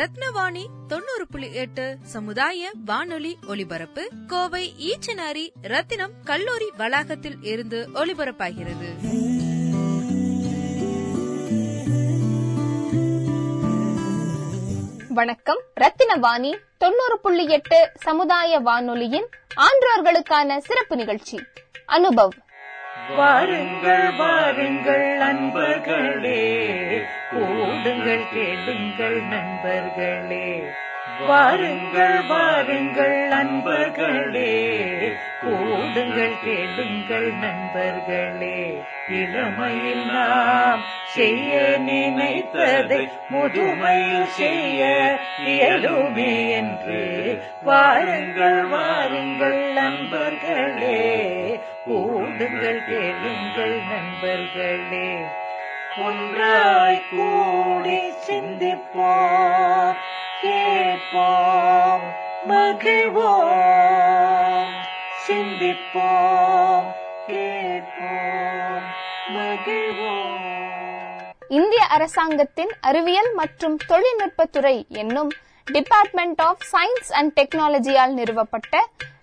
ரத்னவாணி தொண்ணூறு புள்ளி எட்டு சமுதாய வானொலி ஒலிபரப்பு கோவை ஈச்சனாரி ரத்தினம் கல்லூரி வளாகத்தில் இருந்து ஒலிபரப்பாகிறது. வணக்கம். ரத்தினவாணி தொண்ணூறு புள்ளி எட்டு சமுதாய வானொலியின் ஆன்றோர்களுக்கான சிறப்பு நிகழ்ச்சி. அனுபவ். வாருங்கள் வாருங்கள் நண்பர்களே. கூடுங்கள் கேளுங்கள் நண்பர்களே. வாருங்கள் வாருங்கள் நண்பர்களே. கேளுங்கள் நண்பர்களே. இளமையில் நாம் செய்ய நினைத்ததை முதுமையில் செய்ய இயலுமே என்று வாருங்கள் வாருங்கள் நண்பர்களே. கூடுங்கள் கேளுங்கள் நண்பர்களே. ஒன்றாய் கூடி சிந்திப்போம் கேட்போம் மகிழ்வோம். சிந்திப்போம் கேட்போம் மகிழ்வோம் இந்திய அரசாங்கத்தின் அறிவியல் மற்றும் தொழில்நுட்பத்துறை என்னும் டிபார்ட்மெண்ட் ஆஃப் சயின்ஸ் அண்ட் டெக்னாலஜியால் நிறுவப்பட்ட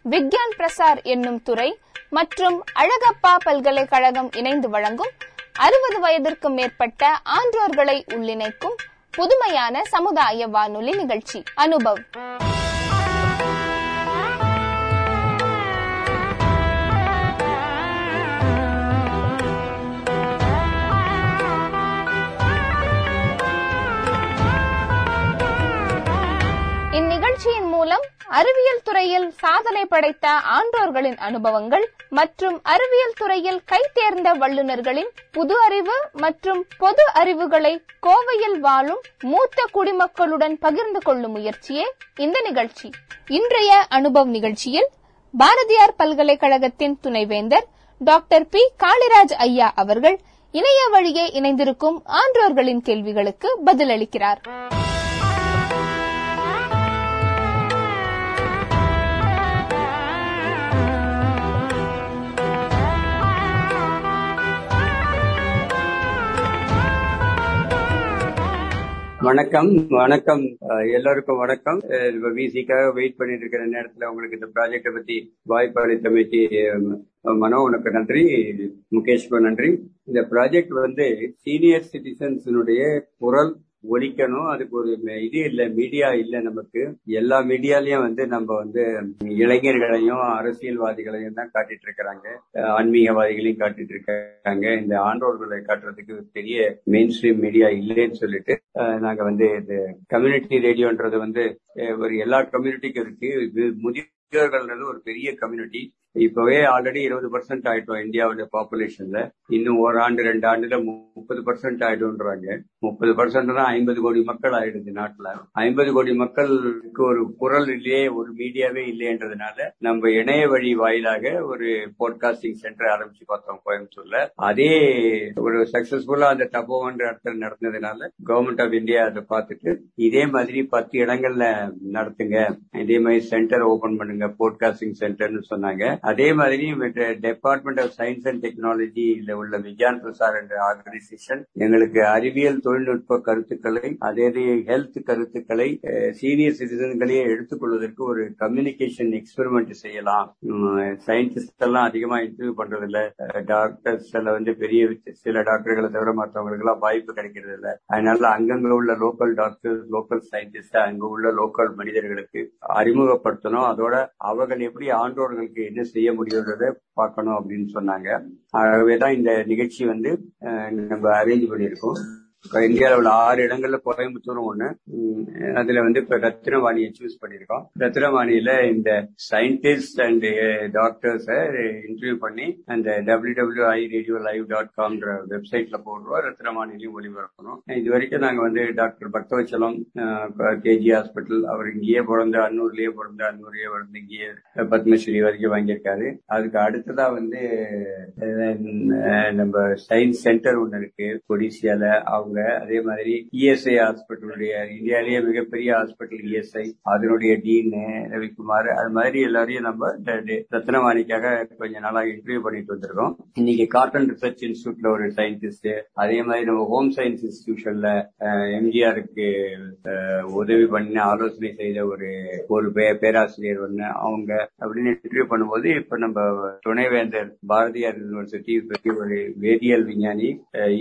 விக்யான் பிரசார் என்னும் துறை மற்றும் அழகப்பா பல்கலைக்கழகம் இணைந்து வழங்கும் அறுபது வயதிற்கும் மேற்பட்ட ஆன்றோர்களை உள்ளிணைக்கும் புதுமையான சமுதாய வானொலி நிகழ்ச்சி அனுபவ். நிகழ்ச்சியின் மூலம் அறிவியல் துறையில் சாதனை படைத்த ஆன்றோர்களின் அனுபவங்கள் மற்றும் அறிவியல் துறையில் கைதேர்ந்த வல்லுநர்களின் புது அறிவு மற்றும் பொது அறிவுகளை கோவையில் வாழும் மூத்த குடிமக்களுடன் பகிர்ந்து கொள்ளும் முயற்சியே இந்த நிகழ்ச்சி. இன்றைய அனுபவ் நிகழ்ச்சியில் பாரதியார் பல்கலைக்கழகத்தின் துணைவேந்தர் டாக்டர் பி. காளிராஜ் ஐயா அவர்கள் இணைய வழியே இணைந்திருக்கும் ஆன்றோர்களின் கேள்விகளுக்கு பதிலளிக்கிறார். வணக்கம் வணக்கம். எல்லாருக்கும் வணக்கம். விசிக்காக வெயிட் பண்ணிட்டு இருக்கிற நேரத்துல உங்களுக்கு இந்த ப்ராஜெக்ட பத்தி வாய்ப்பு அளித்தமைக்கு மனோ உனக்கு நன்றி. முகேஷ்க்கு நன்றி. இந்த ப்ராஜெக்ட் வந்து சீனியர் சிட்டிசன்ஸினுடைய குரல் ஒழிக்கணும். அதுக்கு ஒரு இது இல்ல மீடியா இல்ல நமக்கு. எல்லா மீடியாலயும் வந்து நம்ம வந்து இளைஞர்களையும் அரசியல்வாதிகளையும் தான் காட்டிட்டு இருக்கிறாங்க ஆன்மீகவாதிகளையும் காட்டிட்டு இருக்காங்க இந்த ஆண்டோர்களை காட்டுறதுக்கு பெரிய மெயின் ஸ்ட்ரீம் மீடியா இல்லைன்னு சொல்லிட்டு நாங்க வந்து இது கம்யூனிட்டி ரேடியோன்றது வந்து ஒரு எல்லா கம்யூனிட்டிக்கும் இருக்கு. இது முதியோர்கள்ன்றது ஒரு பெரிய கம்யூனிட்டி இப்பவே ஆல்ரெடி இருபது பர்சன்ட் ஆயிட்டோம் இந்தியாவோட பாப்புலேஷன்ல இன்னும் ஒரு ஆண்டு ரெண்டு ஆண்டுல முப்பது பர்சன்ட் ஆயிடும்ன்றாங்க. முப்பது பர்சன்ட்னா தான் ஐம்பது கோடி மக்கள் ஆயிடுது நாட்டுல. ஐம்பது கோடி மக்களுக்கு ஒரு குரல் இல்லையே ஒரு மீடியாவே இல்லையன்றதுனால நம்ம இணைய வழி வாயிலாக ஒரு போட்காஸ்டிங் சென்டர் ஆரம்பிச்சு பார்த்தோம் கோயம்புத்தூர்ல. அதே ஒரு சக்சஸ்ஃபுல்லா அந்த தபோன்ற இடத்துல நடந்ததுனால கவர்மெண்ட் ஆஃப் இந்தியா அதை பார்த்துட்டு இதே மாதிரி பத்து இடங்கள்ல நடத்துங்க. இதே மாதிரி சென்டர் ஓபன் பண்ணுங்க போட்காஸ்டிங் சென்டர்னு சொன்னாங்க. அதே மாதிரி டிபார்ட்மெண்ட் ஆஃப் சயின்ஸ் அண்ட் டெக்னாலஜியில் உள்ள விஜயான் பிரசார் என்ற ஆர்கனைசேஷன் எங்களுக்கு அறிவியல் தொழில்நுட்ப கருத்துக்களை அதே ஹெல்த் கருத்துக்களை சீனியர் சிட்டிசன்களையே எடுத்துக்கொள்வதற்கு ஒரு கம்யூனிகேஷன் எக்ஸ்பெரிமெண்ட் செய்யலாம். சயின்டிஸ்ட் எல்லாம் அதிகமா இன்டர்வியூ பண்றது இல்ல டாக்டர்ஸ் எல்லாம் வந்து பெரிய சில டாக்டர்களை தவிர மற்றவங்களுக்கு எல்லாம் வாய்ப்பு கிடைக்கிறது இல்ல அதனால அங்கங்க உள்ள லோக்கல் டாக்டர் லோக்கல் சயின்டிஸ்ட் அங்க உள்ள லோக்கல் மனிதர்களுக்கு அறிமுகப்படுத்தணும். அதோட அவர்கள் எப்படி ஆண்டோர்களுக்கு என்ன செய்ய முடியுன்றத பார்க்கணும் அப்படின்னு சொன்னாங்க. ஆகவேதான் இந்த நிகழ்ச்சி வந்து நம்ம அரேஞ்ச் பண்ணியிருக்கோம். இந்தியாவில் உள்ள ஆறு இடங்கள்ல கோயம்புத்தூரும் ஒண்ணு. அதுல வந்து இப்ப ரத்னவாணியை சூஸ் பண்ணிருக்கோம் ரத்னவாணியில இந்த சயின்டிஸ்ட் அண்ட் டாக்டர்ஸ இன்டர்வியூ பண்ணி அந்த W W I radio live dot காம்ன்ற வெப்சைட்ல போடுறோம். ரத்னவாணிலையும் ஒளிபரப்பணும். இது வரைக்கும் நாங்க வந்து டாக்டர் பக்தவச்சலம் கேஜி ஹாஸ்பிட்டல் அவர் இங்கேயே பிறந்த அன்னூர்லயே பிறந்த அன்னூர்லயே பிறந்து இங்கேயே பத்மஸ்ரீ வரைக்கும் வாங்கியிருக்காரு. அதுக்கு அடுத்ததா வந்து நம்ம சயின்ஸ் சென்டர் ஒன்னு இருக்கு. கொடிசியால அவங்க அதே மாதிரி இஎஸ்ஐ ஹாஸ்பிட்டலுடைய இந்தியாலேயே மிகப்பெரிய ஹாஸ்பிட்டல் இஎஸ்ஐ அதனுடைய டீனு ரவிக்குமார் அது மாதிரி எல்லாரையும் நம்ம ரத்னவாணிக்காக கொஞ்ச நாளா இன்டர்வியூ பண்ணிட்டு வந்திருக்கோம். இன்னைக்கு காட்டன் ரிசர்ச் இன்ஸ்டியூட்ல ஒரு சயின்டிஸ்ட் அதே மாதிரி நம்ம ஹோம் சயின்ஸ் இன்ஸ்டிடியூஷன்ல எம்ஜிஆருக்கு உதவி பண்ணி ஆலோசனை செய்த ஒரு ஒரு பே- பேராசிரியர் ஒண்ணு அவங்க அப்படின்னு இன்டர்வியூ பண்ணும்போது இப்ப நம்ம துணைவேந்தர் பாரதியார் யூனிவர்சிட்டி பற்றி ஒரு வேதியியல் விஞ்ஞானி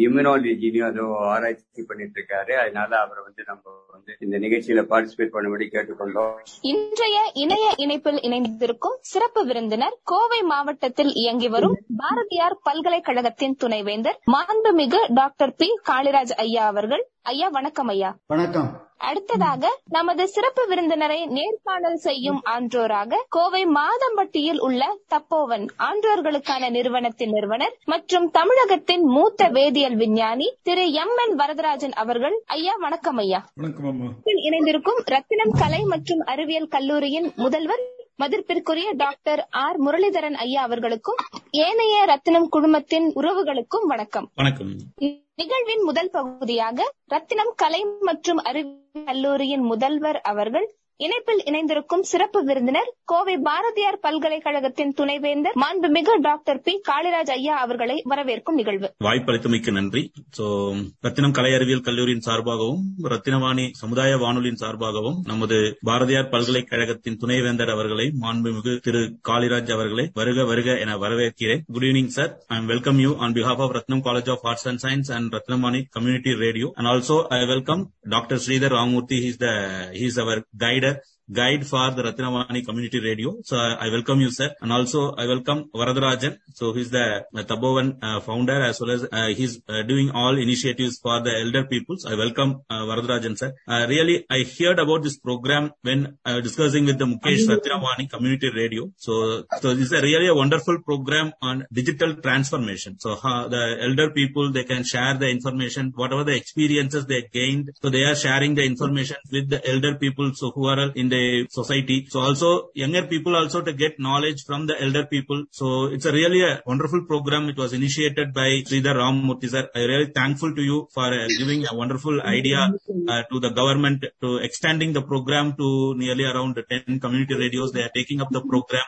இம்யூனாலஜிலையும் அதோ ஆராய்ச்சி பண்ணிட்டு இருக்காரு அதனால அவரை வந்து நம்ம வந்து இந்த நிகழ்ச்சியில பார்ட்டிசிபேட் பண்ணும்படி கேட்டுக்கொண்டோம். இன்றைய இணைய இணைப்பில் இணைந்திருக்கும் சிறப்பு விருந்தினர் கோவை மாவட்டத்தில் இயங்கி வரும் பாரதியார் பல்கலைக்கழகத்தின் துணைவேந்தர் மாண்புமிகு டாக்டர் பி. காளிராஜ் ஐயா அவர்கள் ஐயா வணக்கம் ஐயா. வணக்கம். அடுத்ததாக நமது சிறப்பு விருந்தினரை நேர்காணல் செய்யும் ஆன்றோராக கோவை மாதம்பட்டியில் உள்ள தப்போவன் ஆன்றோர்களுக்கான நிறுவனத்தின் நிறுவனர் மற்றும் தமிழகத்தின் மூத்த வேதியியல் விஞ்ஞானி திரு எம் என் வரதராஜன் அவர்கள். ஐயா வணக்கம் ஐயா. இணைந்திருக்கும் ரத்தினம் கலை மற்றும் அறிவியல் கல்லூரியின் முதல்வர் மதிப்பிற்குரிய டாக்டர் ஆர். முரளிதரன் ஐயா அவர்களுக்கும் ஏனைய ரத்தினம் குழுமத்தின் உறவுகளுக்கும் வணக்கம். வணக்கம். நிகழ்வின் முதல் பகுதியாக ரத்தினம் கலை மற்றும் அறிவியல் கல்லூரியின் முதல்வர் அவர்கள் இணைப்பில் இணைந்திருக்கும் சிறப்பு விருந்தினர் கோவை பாரதியார் பல்கலைக்கழகத்தின் துணைவேந்தர் மாண்புமிகு டாக்டர் பி. காளிராஜ் ஐயா அவர்களை வரவேற்கும் நிகழ்வு. வாய்ப்பளித்தமைக்கு நன்றி. சோ ரத்தினம் கலை அறிவியல் கல்லூரியின் சார்பாகவும் ரத்தினவாணி சமுதாய வானொலியின் சார்பாகவும் நமது பாரதியார் பல்கலைக்கழகத்தின் துணைவேந்தர் அவர்களை மாண்புமிகு திரு. காளிராஜ் அவர்களை வருக வருக என வரவேற்கிறேன். Good evening sir I welcome you on behalf of Ratnam college of arts and science and Ratnavani community radio and also I welcome doctor Sridhar Ramurthy he's the he's our guider data guide for the Ratnavani community radio. So I, I welcome you, sir. And also I welcome Varadarajan. So he's the uh, Tabovan uh, founder as well as uh, he's uh, doing all initiatives for the elder peoples. I welcome uh, Varadarajan, sir. Uh, really, I heard about this program when I was discussing with the Mukesh Ratnavani community radio. So, so this is a really a wonderful program on digital transformation. So how the elder people, they can share the information, whatever the experiences they gained. So they are sharing the information with the elder people. So who are in the society. So also younger people also to get knowledge from the elder people. So it's a really a wonderful program. It was initiated by Sridhar Ramamurthy sir. I'm really thankful to you for uh, giving a wonderful idea uh, to the government to extending the program to nearly around 10 community radios. They are taking up the program.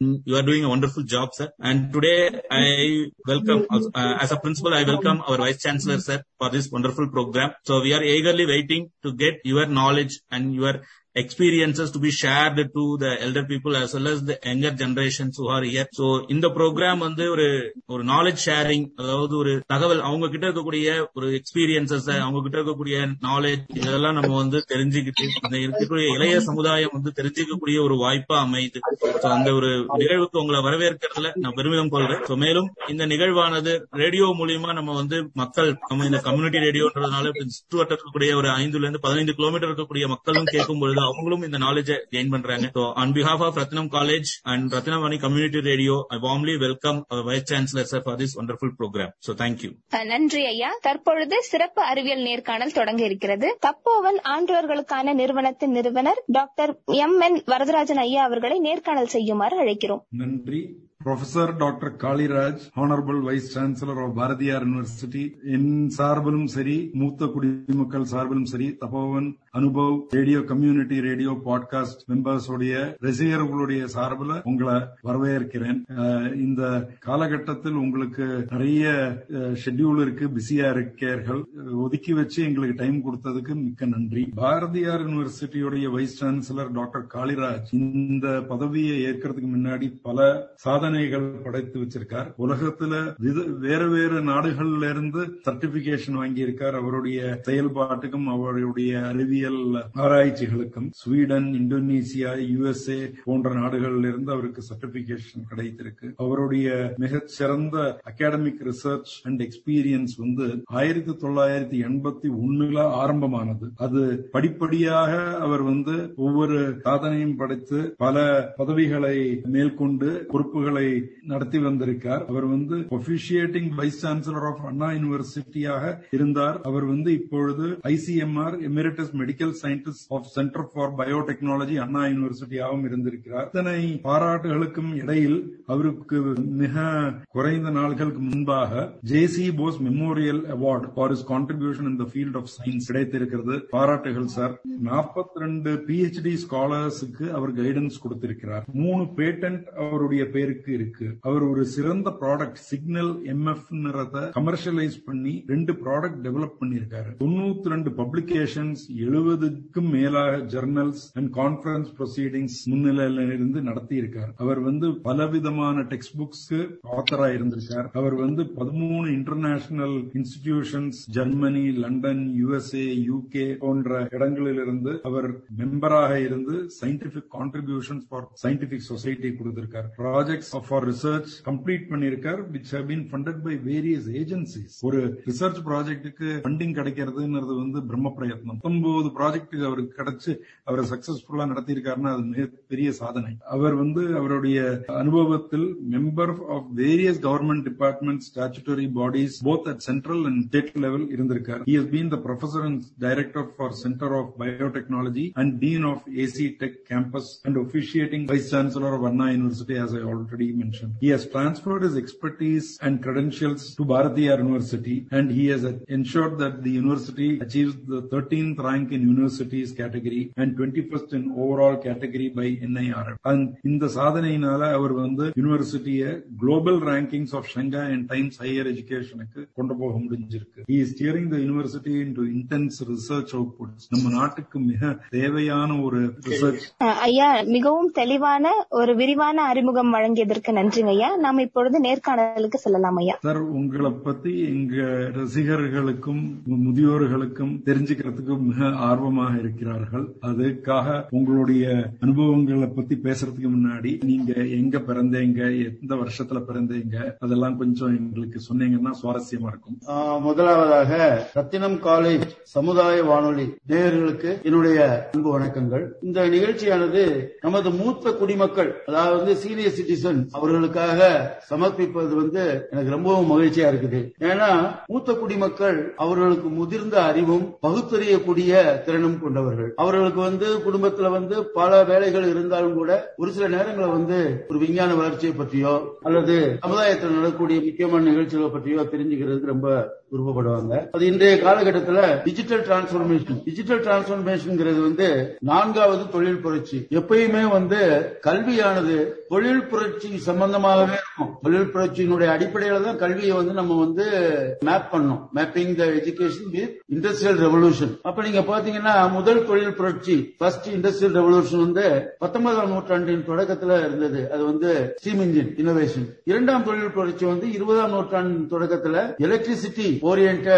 You are doing a wonderful job, sir. And today I welcome, uh, as a principal, I welcome our Vice Chancellor, sir, for this wonderful program. So we are eagerly waiting to get your knowledge and your experiences to be shared to the elder people as well as the younger generations who are here. So இந்த program வந்து ஒரு ஒரு knowledge sharing அதாவது ஒரு தகவல் அவங்க கிட்ட இருக்கக்கூடிய ஒரு எக்ஸ்பீரியன்சஸ் அவங்க கிட்ட இருக்கக்கூடிய நாலேஜ் இதெல்லாம் நம்ம வந்து தெரிஞ்சுக்கிட்டு இந்த இருக்கக்கூடிய இளைய சமுதாயம் வந்து தெரிஞ்சுக்கக்கூடிய ஒரு வாய்ப்பா அமையுது So அந்த ஒரு நிகழ்வுக்கு உங்களை வரவேற்கிறதுல நான் பெருமிதம் கொள்றேன் ஸோ மேலும் இந்த நிகழ்வானது ரேடியோ மூலியமா நம்ம வந்து மக்கள் நம்ம இந்த கம்யூனிட்டி ரேடியோன்றதுனால சுற்றுவட்ட இருக்கக்கூடிய ஒரு ஐந்துல இருந்து பதினைந்து கிலோமீட்டர் இருக்கக்கூடிய மக்களும் கேட்கும் பொழுது அவங்களும் இந்த நாலேஜை கெயின் பண்றாங்க. So on behalf of Ratnam college and Ratnavani community radio I warmly welcome vice chancellor sir for this wonderful program so thank you நன்றி ஐயா. தற்பொழுது சிறப்பு அறிவியல் நேர்காணல் தொடங்க இருக்கிறது. தப்போவன் ஆன்றோர்களுக்கான நிறுவனத்தின் நிறுவனர் டாக்டர் எம் என் வரதராஜன் ஐயா அவர்களை நேர்காணல் செய்யுமாறு அழைக்கிறோம். நன்றி. Professor doctor Kaliraj honourable vice chancellor of Bharathiar university என் சார்பிலும் சரி மூத்த குடிமக்கள் சார்பிலும் சரி Tapovan Anubhav radio community radio podcast members உடைய ரசிகர்களுடைய சார்பில் உங்களை வரவேற்கிறேன். இந்த காலகட்டத்தில் உங்களுக்கு நிறைய ஷெட்யூல் இருக்கு பிஸியா இருக்கீர்கள். ஒதுக்கி வச்சு எங்களுக்கு டைம் கொடுத்ததுக்கு மிக்க நன்றி. பாரதியார் யூனிவர்சிட்டியுடைய வைஸ் சான்சலர் டாக்டர் காளிராஜ் இந்த பதவியை ஏற்கிறதுக்கு முன்னாடி பல சாதனை சாதனைகள் படைத்து வச்சிருக்கார். உலகத்துல வேற வேற நாடுகள்ல இருந்து சர்டிபிகேஷன் வாங்கி இருக்கார் அவருடைய செயல்பாட்டுக்கும் அவருடைய அறிவியல் ஆராய்ச்சிகளுக்கும். ஸ்வீடன் இந்தோனேசியா யுஎஸ்ஏ போன்ற நாடுகளில் இருந்து அவருக்கு சர்டிபிகேஷன் கிடைத்திருக்கு. அவருடைய மிகச்சிறந்த அகாடமிக் ரிசர்ச் அண்ட் எக்ஸ்பீரியன்ஸ் வந்து ஆயிரத்தி தொள்ளாயிரத்தி எண்பத்தி ஒண்ணுல ஆரம்பமானது. அது படிப்படியாக அவர் வந்து ஒவ்வொரு சாதனையும் படைத்து பல பதவிகளை மேற்கொண்டு பொறுப்புகளை நடத்தி வந்திருக்கார். அவர் வந்து officiating vice chancellor of Anna யூனிவர்சிட்டியாக இருந்தார். அவர் வந்து இப்பொழுது ICMR emeritus medical scientist of centre for biotechnology Anna யூனிவர்சிட்டியாகவும் இருந்திருக்கிறார். இத்தனை பாராட்டுகளுக்கும் இடையில் அவருக்கு மிக குறைந்த நாட்களுக்கு முன்பாக JC Bose memorial award for his contribution in the field of science கிடைத்திருக்கிறது. பாராட்டுகள் சார் 42 ரெண்டு பிஹெச்டி ஸ்காலர்ஸுக்கு அவர் கைடன்ஸ் கொடுத்திருக்கிறார். மூணு பேட்டன்ட் அவருடைய பேருக்கு இருக்கு அவர் ஒரு சிறந்த ப்ராடக்ட் சிக்னல் எம்எஃப் கமர்ஷியலைஸ் பண்ணி ரெண்டு ப்ராடக்ட் டெவலப் பண்ணிருக்காரு தொண்ணூத்தி ரெண்டு பப்ளிகேஷன்ஸ் எழுபதுக்கும் மேலாக ஜர்னல்ஸ் அண்ட் கான்பரன்ஸ் ப்ரொசீடிங்ஸ் முன்னிலையில இருந்து நடத்தி இருக்காரு அவர் வந்து பலவிதமான டெக்ஸ்ட் புக்ஸ்க்கு ஆத்தரா இருந்திருக்கார் அவர் வந்து பதிமூணு international institutions Germany London USA UK போன்ற இடங்களிலிருந்து அவர் மெம்பராக இருந்து scientific contribution for scientific society கொடுத்திருக்கார். ப்ராஜெக்ட்ஸ் ஃபார் ரிசர்ச் கம்ப்ளீட் பண்ணியிருக்கார் which have been funded by various agencies ஒரு ரிசர்ச் ப்ராஜெக்ட்டுக்கு ஃபண்டிங் கிடைக்கிறதுங்கிறது வந்து பிரம்ம பிரயத்னம். பத்தொன்பது ப்ராஜெக்ட் அவருக்கு கிடைச்சு அவரை சக்சஸ்ஃபுல்லா நடத்தியிருக்காருன்னா அது மிக பெரிய சாதனை. அவர் வந்து அவருடைய அனுபவத்தில் member of various government department statutory bodies both at central and state level இருந்திருக்கார். He has been the professor and director for centre of biotechnology and dean of AC tech campus and officiating vice chancellor of Anna University as I already mentioned. He has transferred his expertise and credentials to Bharatiya University and he has ensured that the university achieves the 13th rank in universities category and 21st in overall category by NIRF. And இந்த சாதனையினால அவர் வந்து யூனிவர்சிட்டிய global rankings of Shanghai and Times higher எஜுகேஷனுக்கு கொண்டு போக முடிஞ்சிருக்கு he is steering the university into intense research outputs நம்ம நாட்டுக்கு மிக தேவையான ஒரு ரிசர்ச் ஐயா மிகவும் தெளிவான ஒரு விரிவான அறிமுகம் வழங்கியதற்கு நன்றிங்க ஐயா. நாம் இப்பொழுது நேர்காணலுக்கு செல்லலாம் ஐயா. சார் உங்களை பத்தி எங்க ரசிகர்களுக்கும் முதியோர்களுக்கும் தெரிஞ்சுக்கிறதுக்கு மிக ஆர்வமாக இருக்கிறார்கள். அதுக்காக உங்களுடைய அனுபவங்களை பத்தி பேசுறதுக்கு முன்னாடி நீங்க எங்க பிறந்தீங்க எந்த வருஷத்துல பிறந்தீங்க அதெல்லாம் கொஞ்சம் எங்களுக்கு சொன்னீங்கன்னா சுவாரஸ்யமா இருக்கும். ஆஹ் முதலாவதாக ரத்தினம் காலேஜ் சமுதாய வானொலி நேயர்களுக்கு என்னுடைய அன்பு வணக்கங்கள். இந்த நிகழ்ச்சியானது நமது மூத்த குடிமக்கள் அதாவது சீனியர் சிட்டிசன் அவர்களுக்காக சமர்ப்பிப்பது வந்து எனக்கு ரொம்பவும் மகிழ்ச்சியா இருக்குது. ஏன்னா மூத்த குடிமக்கள் அவர்களுக்கு முதிர்ந்த அறிவும் பகுத்தறியக்கூடிய திறனும் கொண்டவர்கள். அவர்களுக்கு வந்து குடும்பத்துல வந்து பல வேலைகள் இருந்தாலும் கூட ஒரு சில நேரங்களில் வந்து ஒரு விஞ்ஞான வளர்ச்சியை பற்றியோ அல்லது சமுதாயத்தில் நடக்கக்கூடிய முக்கியமான நிகழ்ச்சிகளை பற்றியோ தெரிஞ்சுக்கிறதுக்கு ரொம்ப விருப்பப்படுவாங்க. அது இன்றைய காலகட்டத்தில் டிஜிட்டல் டிரான்ஸ்பர்மேஷன் டிஜிட்டல் டிரான்ஸ்பர்மேஷன் வந்து நான்காவது தொழில் புரட்சி. எப்பயுமே வந்து கல்வியானது தொழில் புரட்சி சம்பந்தமாகவே இருக்கும். தொழில் புரட்சியினுடைய அடிப்படையில தான் கல்வியை வந்து நம்ம வந்து மேப் பண்ணோம் mapping the education with industrial revolution அப்ப நீங்க பாத்தீங்கன்னா முதல் தொழில் புரட்சி ஃபர்ஸ்ட் இண்டஸ்ட்ரியல் ரெவல்யூஷன் வந்து பத்தொன்பதாம் நூற்றாண்டின் தொடக்கத்துல இருந்தது. அது வந்து ஸ்டீம் இன்ஜின் இனோவேஷன் இரண்டாம் தொழில் புரட்சி வந்து இருபதாம் நூற்றாண்டின் தொடக்கத்துல electricity orient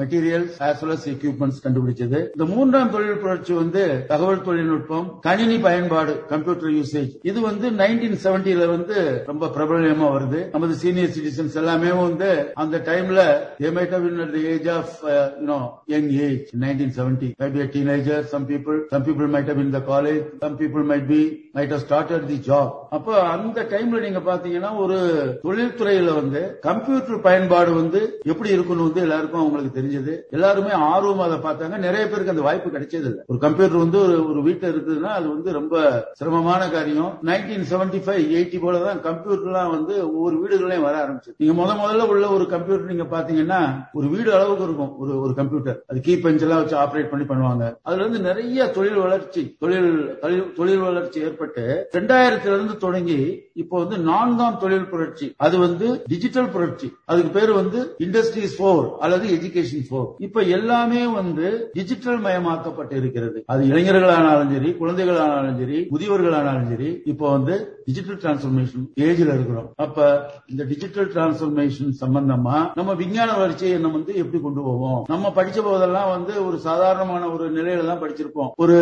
materials as well as equipments கண்டுபிடிச்சது. இந்த மூன்றாம் தொழில் புரட்சி வந்து தகவல் தொழில்நுட்பம் கணினி பயன்பாடு கம்ப்யூட்டர் யூசேஜ் இது வந்து நைன்டீன் செவன்டில வந்து ரொம்ப பிரபலமா வருது. நமது சீனியர் சிட்டிசன்ஸ் எல்லாமே வந்து அந்த டைம்ல they might have been at age of of uh, you know young age 1970 maybe a teenager some people some people might have been in the college some people might be might have started the job. அப்ப அந்த டைம்ல நீங்க பாத்தீங்கன்னா ஒரு தொழில்துறையில வந்து computer பயன்பாடு வந்து எப்படி இருக்கணும் வந்து எல்லாருக்கும் அவங்களுக்கு தெரிஞ்சது. எல்லாருமே ஆர்வமா அதை பார்த்தாங்க. நிறைய பேருக்கு அந்த வாய்ப்பு கிடைச்சது இல்லை. ஒரு கம்ப்யூட்டர் வந்து ஒரு ஒரு வீட்டில் இருக்குதுன்னா அது வந்து ரொம்ப சிரமமான காரியம். நைன்டீன் செவன்டி ஃபைவ் எயிட்டி போலதான் கம்ப்யூட்டர்லாம் வந்து ஒவ்வொரு வீடுகளையும் வர ஆரம்பிச்சு நீங்க முத முதல்ல உள்ள ஒரு கம்ப்யூட்டர் நீங்க பாத்தீங்கன்னா ஒரு வீடு அளவுக்கு இருக்கும். ஒரு ஒரு கம்ப்யூட்டர். அது கீ பெஞ்ச் எல்லாம் வச்சு ஆப்ரேட் பண்ணி பண்ணுவாங்க. அதுல இருந்து நிறைய தொழில் வளர்ச்சி தொழில் தொழில்- தொழில் வளர்ச்சி ஏற்பட்டு ரெண்டாயிரத்துல இருந்து தொடங்கி இப்போ வந்து நான்காம் தொழில் புரட்சி. அது வந்து டிஜிட்டல் புரட்சி. அதுக்கு பேரு வந்து இண்டஸ்ட்ரீஸ் போர் அல்லது எஜுகேஷன் ஃபோர் இப்ப எல்லாமே வந்து டிஜிட்டல் மயமாக்கப்பட்டு இருக்கிறது. அது இளைஞர்களானாலும் சரி குழந்தைகளானாலும் சரி முதியவர்களானாலும் சரி இப்போ வந்து டிஜிட்டல் டிரான்ஸ்பர்மேஷன் ஏஜ்ல இருக்கிறோம். அப்ப இந்த டிஜிட்டல் டிரான்ஸ்பர்மேஷன் சம்பந்தமா நம்ம விஞ்ஞான வளர்ச்சியை நம்ம வந்து எப்படி கொண்டு போவோம்? நம்ம படிச்ச போதெல்லாம் வந்து ஒரு சாதாரணமான ஒரு நிலையில தான் படிச்சிருப்போம். ஒரு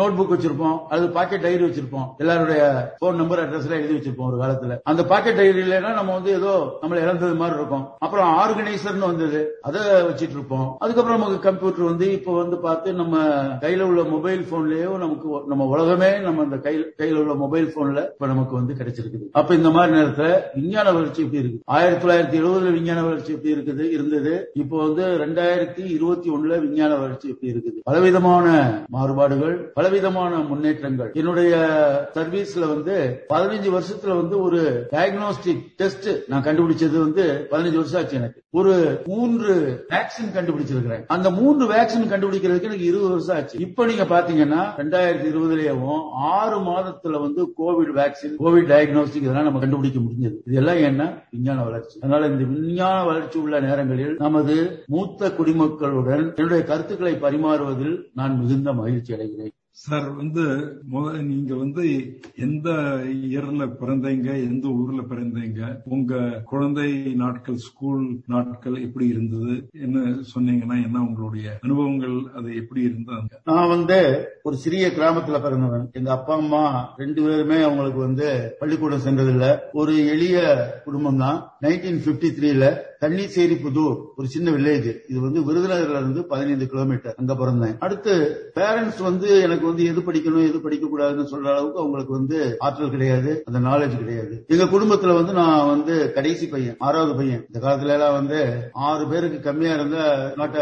நோட் புக் வச்சிருப்போம். அது பாக்கெட் டைரி வச்சிருப்போம். எல்லாருடைய போன் நம்பர் அட்ரஸ் எல்லாம் எழுதி வச்சிருப்போம் ஒரு காலத்துல. அந்த பாக்கெட் டைரி இல்லைன்னா நம்ம வந்து ஏதோ நம்மள இழந்தது மாதிரி இருக்கும். அப்புறம் ஆர்கனைசர்னு வந்து வந்தது அதை வச்சிட்டு இருப்போம் அதுக்கப்புறம் நமக்கு கம்ப்யூட்டர் வந்து இப்ப வந்து பார்த்து நம்ம கையில உள்ள மொபைல் போன்லயோ நமக்கு நம்ம உலகமே நம்ம அந்த கையில கையில உள்ள மொபைல் போன்ல இப்ப நமக்கு வந்து கிடைச்சிருக்குது. அப்ப இந்த மாதிரி நேரத்துல விஞ்ஞான வளர்ச்சி எப்படி இருக்கு? ஆயிரத்தி தொள்ளாயிரத்தி எழுபதுல விஞ்ஞான வளர்ச்சி எப்படி இருக்குது இருந்தது. இப்போ வந்து ரெண்டாயிரத்தி இருபத்தி ஒண்ணுல விஞ்ஞான வளர்ச்சி எப்படி இருக்குது? பலவிதமான மாறுபாடுகள் பலவிதமான முன்னேற்றங்கள். என்னுடைய சர்வீஸ்ல வந்து பதினஞ்சு வருஷத்துல வந்து ஒரு டயக்னோஸ்டிக் டெஸ்ட் நான் கண்டுபிடிச்சது வந்து பதினஞ்சு வருஷம் ஆச்சு எனக்கு. ஒரு மூன்று வேக்சின் கண்டுபிடிச்சிருக்கிறேன். அந்த மூன்று வேக்சின் கண்டுபிடிக்கிறதுக்கு எனக்கு இருபது வருஷம் ஆச்சு. இப்ப நீங்க பாத்தீங்கன்னா ரெண்டாயிரத்தி இருபதுலயும் ஆறு மாதத்துல வந்து கோவிட் வேக்சின் கோவிட் டயக்னோஸ்டிக் இதெல்லாம் நம்ம கண்டுபிடிக்க முடிஞ்சது. இதெல்லாம் என்ன விஞ்ஞான வளர்ச்சி. அதனால இந்த விஞ்ஞான வளர்ச்சி உள்ள நேரங்களில் நமது மூத்த குடிமக்களுடன் என்னுடைய கருத்துக்களை பரிமாறுவதில் நான் மிகுந்த மகிழ்ச்சி அடைகிறேன். சார் வந்து நீங்க வந்து எந்த இயர்ல பிறந்தீங்க எந்த ஊர்ல பிறந்தீங்க உங்க குழந்தை நாட்கள் ஸ்கூல் நாட்கள் எப்படி இருந்தது என்ன சொன்னீங்கன்னா என்ன உங்களுடைய அனுபவங்கள் அது எப்படி இருந்தாங்க நான் வந்து ஒரு சிறிய கிராமத்துல பிறந்தவன். எங்க அப்பா அம்மா ரெண்டு பேருமே அவங்களுக்கு வந்து பள்ளிக்கூடம் சென்றதில்லை. ஒரு எளிய குடும்பம் தான் நைன்டீன் பிப்டி த்ரீல சேரி புதூர் ஒரு சின்ன வில்லேஜ். இது வந்து விருதுநகர்ல இருந்து பதினைந்து கிலோமீட்டர் அங்க பிறந்தேன். அடுத்து பேரண்ட்ஸ் வந்து எனக்கு வந்து எது படிக்கணும் எது படிக்க கூடாதுன்னு சொல்ற அளவுக்கு அவங்களுக்கு வந்து ஆற்றல் கிடையாது அந்த நாலேஜ் கிடையாது. எங்க குடும்பத்துல வந்து நான் வந்து கடைசி பையன் ஆறாவது பையன். இந்த காலத்துல எல்லாம் வந்து ஆறு பேருக்கு கம்மியா இருந்தா நாட்ட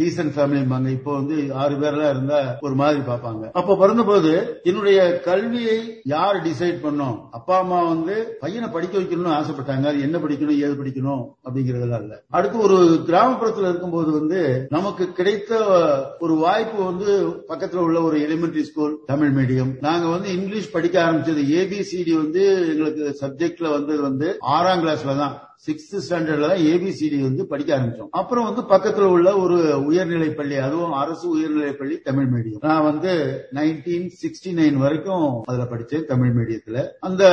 டீசன்ட் ஃபேமிலிம்பாங்க இப்போ வந்து ஆறு பேர்லாம் இருந்தா ஒரு மாதிரி பார்ப்பாங்க. அப்ப பிறந்தபோது என்னுடைய கல்வியை யார் டிசைட் பண்ணோம்? அப்பா அம்மா வந்து பையனை படிக்க வைக்கணும்னு ஆசைப்பட்டாங்க. அது என்ன படிக்கணும் ஏது படிக்கணும் அப்படிங்கறதெல்லாம் இல்ல. அடுத்து ஒரு கிராமப்புறத்துல இருக்கும்போது வந்து நமக்கு கிடைத்த ஒரு வாய்ப்பு வந்து பக்கத்துல உள்ள ஒரு எலிமெண்டரி ஸ்கூல் தமிழ் மீடியம் நாங்க வந்து இங்கிலீஷ் படிக்க ஆரம்பிச்சது ஏபிசிடி வந்து எங்களுக்கு சப்ஜெக்ட்ல வந்தது வந்து ஆறாம் கிளாஸ்ல தான் சிக்ஸ்த் ஸ்டாண்டர்ட்ல தான் ஏபிசிடி வந்து படிக்க ஆரம்பிச்சோம். அப்புறம் வந்து பக்கத்துல உள்ள ஒரு உயர்நிலை பள்ளி அதுவும் அரசு உயர்நிலை பள்ளி தமிழ் மீடியம். நான் வந்து நைன்டீன் சிக்ஸ்டி நைன் வரைக்கும் அதுல படிச்சேன் தமிழ் மீடியத்துல. அந்த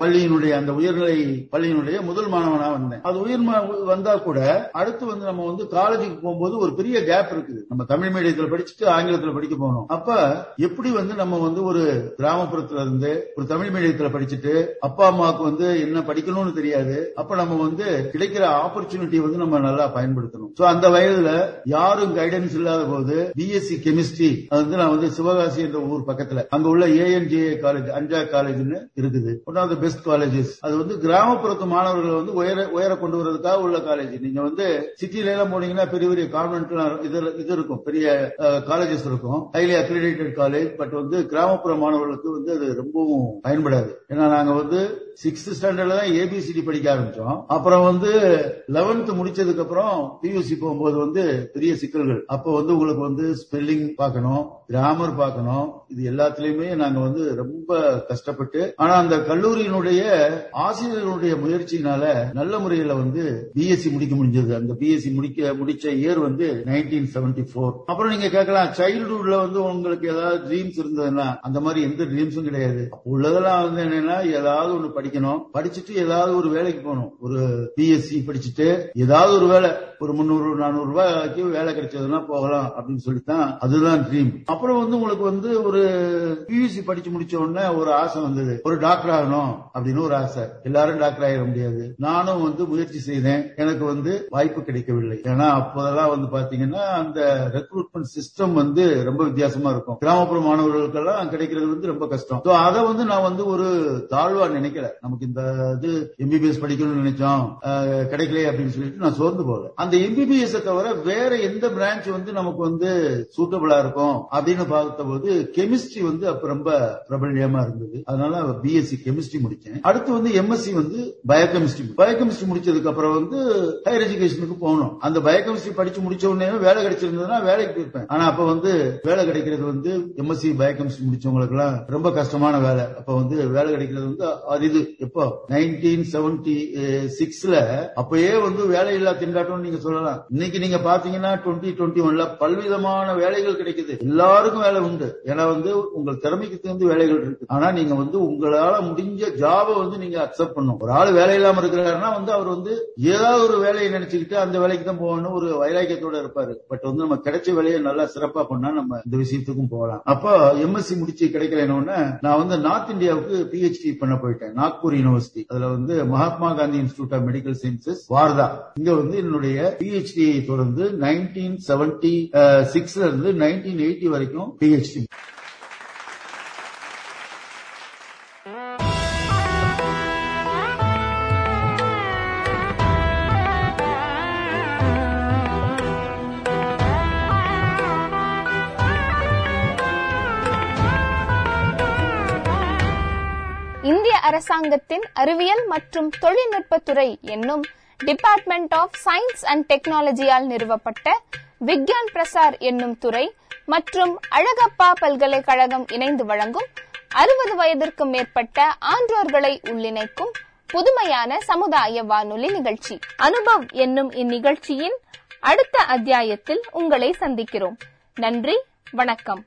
பள்ளியினுடைய அந்த உயர்நிலை பள்ளியினுடைய முதல் மாணவனா வந்தேன். அது உயர் வந்தா கூட அடுத்து வந்து நம்ம வந்து காலேஜுக்கு போகும்போது ஒரு பெரிய கேப் இருக்குது. நம்ம தமிழ் மீடியத்துல படிச்சுட்டு ஆங்கிலத்துல படிக்க போகணும் அப்ப எப்படி வந்து நம்ம வந்து ஒரு கிராமப்புறத்துல இருந்து ஒரு தமிழ் மீடியத்துல படிச்சுட்டு அப்பா அம்மாவுக்கு வந்து என்ன படிக்கணும்னு தெரியாது. அப்ப நம்ம வந்து கிடைக்கிற ஆப்பர்ச்சுனிட்டி வந்து நம்ம நல்லா பயன்படுத்தணும். சோ அந்த வயதுல யாரும் கைடன்ஸ் இல்லாத போது பிஎஸ்சி கெமிஸ்ட்ரி அது வந்து நான் வந்து சிவகாசி என்ற ஊர் பக்கத்துல அங்க உள்ள ஏஎன்ஜே காலேஜ் அஞ்சா காலேஜ்னு இருக்குது. One of the best colleges அது வந்து கிராமப்புறத்து மாணவர்களை வந்து உயர உயர கொண்டு வரதுக்காக உள்ள காலேஜ் நீங்க வந்து சிட்டில எல்லாம் போனீங்கன்னா பெரிய பெரிய கான்வென்ட் இது இது இருக்கும். பெரிய காலேஜஸ் இருக்கும். ஹைலி அக்ரிடேட்டட் காலேஜ் பட் வந்து கிராமப்புற மாணவர்களுக்கு வந்து அது ரொம்பவும் பயன்படாது. ஏன்னா நாங்க வந்து சிக்ஸ்த் ஸ்டாண்டர்ட்ல தான் ஏபிசிடி படிக்க ஆரம்பிச்சோம். அப்புறம் வந்து லெவன்த் முடிச்சதுக்கு அப்புறம் பியூசி போகும்போது வந்து பெரிய சிக்கல்கள். அப்போ வந்து உங்களுக்கு வந்து ஸ்பெல்லிங் பார்க்கணும். கிராமர் பார்க்கணும். இது எல்லாத்துலயுமே நாங்க வந்து ரொம்ப கஷ்டப்பட்டு ஆனா அந்த கல்லூரியினுடைய ஆசிரியர்களுடைய முயற்சியினால நல்ல முறையில வந்து பிஎஸ்சி முடிக்க முடிஞ்சது. அந்த பிஎஸ்சி முடிக்க முடிச்ச இயர் வந்து நைன்டீன் செவன்டி போர் அப்புறம் நீங்க கேட்கலாம் சைல்டுஹுட்ல வந்து உங்களுக்கு ஏதாவது ட்ரீம்ஸ் இருந்ததுன்னா அந்த மாதிரி எந்த ட்ரீம்ஸும் கிடையாது. உள்ளதெல்லாம் வந்து என்னன்னா ஏதாவது ஒண்ணு படிக்கணும். படிச்சுட்டு ஏதாவது ஒரு வேலைக்கு போகணும். ஒரு பிஎஸ்சி படிச்சுட்டு ஏதாவது ஒரு வேலை. ஒரு முந்நூறு நானூறு ரூபாய்க்கு வேலை கிடைச்சதுன்னா போகலாம் அப்படின்னு சொல்லித்தான். அதுதான் ட்ரீம் அப்புறம் வந்து உங்களுக்கு வந்து ஒரு பியூசி படிச்சு முடிச்ச உடனே ஒரு ஆசை வந்தது. ஒரு டாக்டர் ஆகணும் அப்படின்னு ஒரு ஆசை. எல்லாரும் டாக்டர் ஆகிட முடியாது. நானும் வந்து முயற்சி செய்தேன். எனக்கு வந்து வாய்ப்பு கிடைக்கவில்லை. ஏன்னா அப்போதெல்லாம் வந்து பாத்தீங்கன்னா அந்த ரெக்ரூட்மெண்ட் சிஸ்டம் வந்து ரொம்ப வித்தியாசமா இருக்கும். கிராமப்புற மாணவர்களுக்கெல்லாம் கிடைக்கிறது வந்து ரொம்ப கஷ்டம். அதை வந்து நான் வந்து ஒரு தாழ்வா நினைக்கல. நமக்கு இந்த இது எம்பிபிஎஸ் படிக்கணும்னு நினைச்சோம். கிடைக்கல அப்படின்னு சொல்லிட்டு நான் சோர்ந்து போகல. அந்த எம்பிபிஎஸ் தவிர வேற எந்த பிரான்ச் வந்து நமக்கு வந்து சூட்டபிளா இருக்கும் அப்படின்னு பார்த்த போது கெமிஸ்ட்ரி வந்து அப்ப ரொம்ப பிரபல்யமா இருந்தது. அதனால பிஎஸ்சி கெமிஸ்ட்ரி முடிச்சேன். அடுத்து வந்து எம்எஸ்சி வந்து பயோகெமிஸ்ட்ரி பயோகெமிஸ்ட்ரி முடிச்சதுக்கு அப்புறம் வந்து ஹையர் எஜுகேஷனுக்கு போகணும். அந்த பயோகெமிஸ்ட்ரி படிச்சு முடிச்ச உடனே வேலை கிடைச்சிருந்ததுன்னா வேலைக்கு போயிருப்பேன். ஆனா அப்ப வந்து வேலை கிடைக்கிறது வந்து எம்எஸ்சி பயோகெமிஸ்ட்ரி முடிச்சவங்களுக்கு எல்லாம் ரொம்ப கஷ்டமான வேலை. அப்ப வந்து வேலை கிடைக்கிறது வந்து அரிது எப்போ? நைன்டீன் செவன்டி சிக்ஸ்ல அப்பயே வந்து வேலையில்லா திண்டாட்டம் நீங்க சொல்லலாம். இன்னைக்கு நீங்க பாத்தீங்கன்னா டுவெண்ட்டி டுவெண்ட்டி ஒன்ல பல்விதமான வேலைகள் கிடைக்குது. எல்லாருக்கும் வேலை உண்டு. ஏன்னா வந்து உங்கள் திறமைக்கு தகுந்த வேலைகள் இருக்கு. ஆனா நீங்க வந்து உங்களால முடிஞ்ச ஜாபை வந்து நீங்க அக்செப்ட் பண்ணும் ஒரு ஆள் வேலை இல்லாம இருக்கிறாருன்னா வந்து அவர் வந்து ஏதாவது ஒரு வேலையை நினைச்சுக்கிட்டு அந்த வேலைக்கு தான் போகணும் ஒரு வைராக்கியத்தோட இருப்பாரு. பட் வந்து நம்ம கிடைச்ச வேலையை நல்லா சிறப்பா பண்ணா நம்ம இந்த விஷயத்துக்கும் போகலாம். அப்போ எம்எஸ்சி முடிச்சு கிடைக்கலன்னு நான் வந்து நார்த் இந்தியாவுக்கு பிஹெச்டி பண்ண போயிட்டேன். நாக்பூர் யூனிவர்சிட்டி அதுல வந்து Mahatma Gandhi institute of medical sciences Wardha. இங்க வந்து என்னுடைய பிஹெச்டி தொடர்ந்து நைன்டீன் செவன்டி சிக்ஸ்ல இருந்து நைன்டீன் எயிட்டி வரைக்கும் பிஹெச்டி இந்திய அரசாங்கத்தின் அறிவியல் மற்றும் தொழில்நுட்பத்துறை என்னும் டிபார்ட்மெண்ட் ஆஃப் சயின்ஸ் அண்ட் டெக்னாலஜியால் நிறுவப்பட்ட விக்யான் பிரசார் என்னும் துறை மற்றும் அழகப்பா பல்கலைக்கழகம் இணைந்து வழங்கும் அறுபது வயதிற்கும் மேற்பட்ட ஆன்றோர்களை உள்ளிணைக்கும் புதுமையான சமுதாய வானொலி நிகழ்ச்சி. அனுபவ் என்னும் இந்நிகழ்ச்சியின் அடுத்த அத்தியாயத்தில் உங்களை சந்திக்கிறோம். நன்றி வணக்கம்.